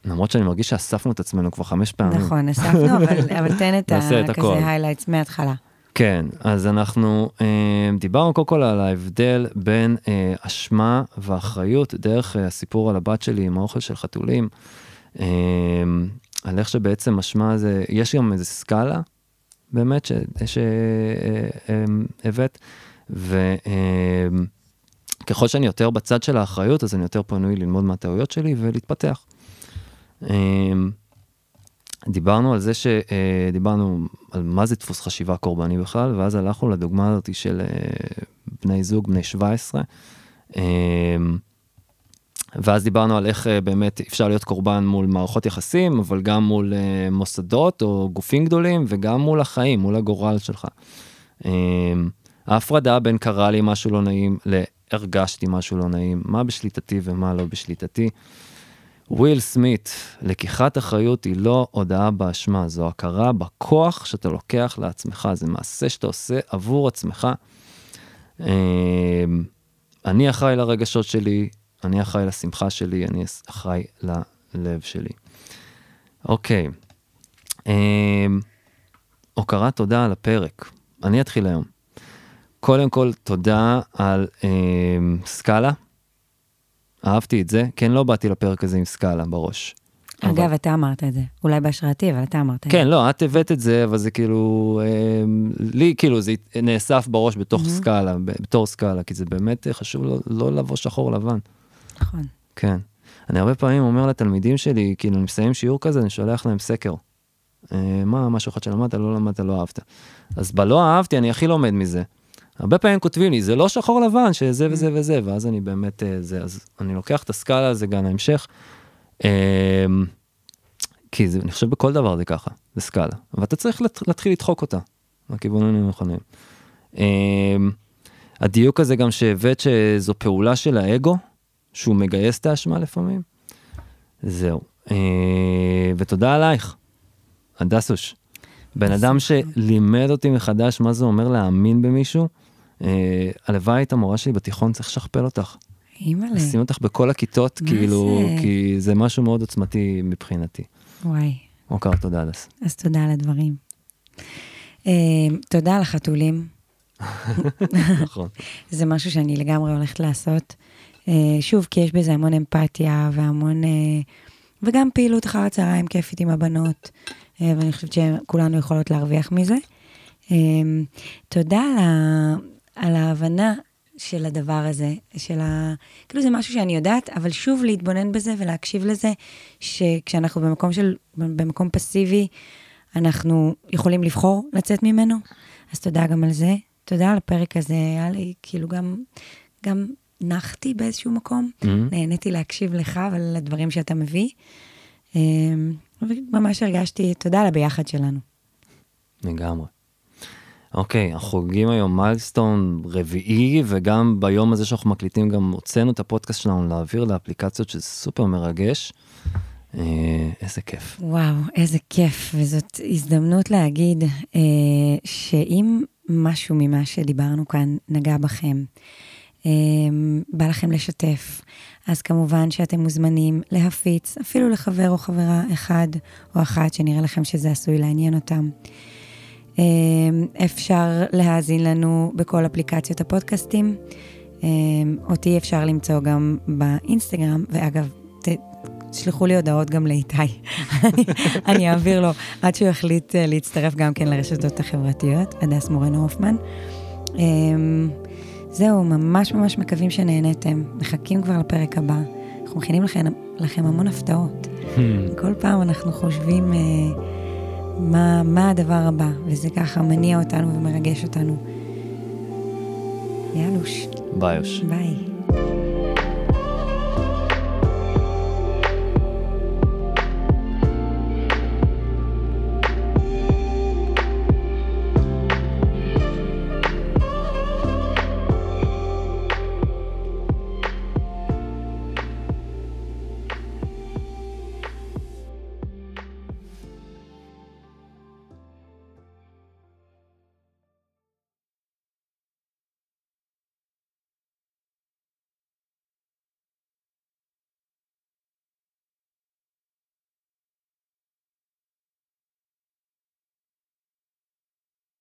למרות שאני מרגיש שאספנו את עצמנו כבר חמש פעמים. נכון, אספנו, אבל, אבל תן את ה... נעשה את הכל. כזה highlights מההתחלה. כן, אז אנחנו אה, דיברנו קודם כל על ההבדל בין אה, אשמה ואחריות דרך אה, הסיפור על הבת שלי עם האוכל של חתולים. אה, על איך שבעצם אשמה זה, יש גם איזה סקאלה באמת שהבאת, וככל שאני יותר בצד של האחריות, אז אני יותר פנוי ללמוד מהטעויות שלי ולהתפתח. אה, דיברנו על זה שדיברנו על מה זה דפוס חשיבה קורבני בכלל, ואז הלכנו לדוגמה הזאת של אה, בני זוג, בני 17. אה, ואז דיברנו על איך אה, באמת אפשר להיות קורבן מול מערכות יחסים, אבל גם מול אה, מוסדות או גופים גדולים, וגם מול החיים, מול הגורל שלך. אה, ההפרדה בין קרה לי משהו לא נעים להרגשתי משהו לא נעים, מה בשליטתי ומה לא בשליטתי. וויל סמית, לקיחת אחריות היא לא הודאה באשמה, זו הכרה בכוח שאתה לוקח לעצמך, זה מעשה שאתה עושה עבור עצמך. אמ, אני אחראי לרגשות שלי, אני אחראי לשמחה שלי, אני אחראי ללב שלי. אוקיי, אמ, הוקרת תודה על הפרק. אני אתחיל היום. קודם כל, תודה על אמ, סקאלה. אהבתי את זה, כן, לא באתי לפרק הזה עם סקאלה בראש. אגב, אבל- אתה אמרת את זה. אולי בהשראתי, אבל אתה אמרת את זה. כן, לא, את הבאת את זה, אבל זה כאילו, אה, לי כאילו זה נאסף בראש בתוך סקאלה, ב- בתור סקאלה, כי זה באמת חשוב לא, לא לבוא שחור לבן. נכון. כן. אני הרבה פעמים אומר לתלמידים שלי, כאילו, אני מסיים שיעור כזה, אני שולח להם סקר. אה, מה, משהו אחד שלמדת, לא למדת, לא אהבת. אז בלא אהבתי, אני הכי לומד מזה. הרבה פעמים כותבים לי, זה לא שחור לבן, שזה וזה וזה, ואז אני באמת, אה, זה, אז אני לוקח את הסקאלה, הזה גם להמשך. אה, כי זה, אני חושב בכל דבר זה ככה, זה סקאלה. ואתה צריך לת- להתחיל לדחוק אותה, לכיוונים הנכונים. אה, הדיוק הזה גם שהבאת שזו פעולה של האגו, שהוא מגייס את האשמה לפעמים. זהו. אה, ותודה עלייך, הדסוש. בן אדם שלימד אותי מחדש מה זה אומר להאמין במישהו. אה, הלוואי היית המורה שלי בתיכון, צריך לשכפל אותך. אימא'לה. לשים אותך בכל הכיתות, כאילו, זה? כי זה משהו מאוד עוצמתי מבחינתי. וואי, הוקר תודה, הדס. אז תודה על הדברים. אה, תודה על החתולים. נכון. זה משהו שאני לגמרי הולכת לעשות. אה, שוב, כי יש בזה המון אמפתיה והמון... וגם פעילות אחר הצהריים כיפית עם הבנות, ואני חושבת שכולנו יכולות להרוויח מזה. תודה על, ה... על ההבנה של הדבר הזה, של ה... כאילו זה משהו שאני יודעת, אבל שוב להתבונן בזה ולהקשיב לזה, שכשאנחנו במקום של... במקום פסיבי, אנחנו יכולים לבחור לצאת ממנו. אז תודה גם על זה. תודה על הפרק הזה, היה לי כאילו גם, גם נחתי באיזשהו מקום. Mhm. נהניתי להקשיב לך ולדברים שאתה מביא. אמ, וממש הרגשתי, תודה על הביחד שלנו. לגמרי. אוקיי, אנחנו חוגגים היום מיילסטון רביעי, וגם ביום הזה שאנחנו מקליטים גם הוצאנו את הפודקאסט שלנו להעביר לאפליקציות, שזה סופר מרגש. אה, איזה כיף. וואו, איזה כיף, וזאת הזדמנות להגיד אה, שאם משהו ממה שדיברנו כאן נגע בכם, אה, בא לכם לשתף, אז כמובן שאתם מוזמנים להפיץ, אפילו לחבר או חברה אחד או אחת שנראה לכם שזה עשוי לעניין אותם. אה, אפשר להאזין לנו בכל אפליקציות הפודקאסטים. אה, אותי אפשר למצוא גם באינסטגרם, ואגב, תשלחו לי הודעות גם לאיתי. אני- אעביר לו עד שהוא יחליט אה, להצטרף גם כן לרשתות החברתיות, הדס מורנו הופמן. אמ, זהו, ממש ממש מקווים שנהניתם. מחכים כבר לפרק הבא. אנחנו מכינים לכם, לכם המון הפתעות. כל פעם אנחנו חושבים אה, מה, מה הדבר הבא, וזה ככה מניע אותנו ומרגש אותנו. יאלוש, ביי. ביי.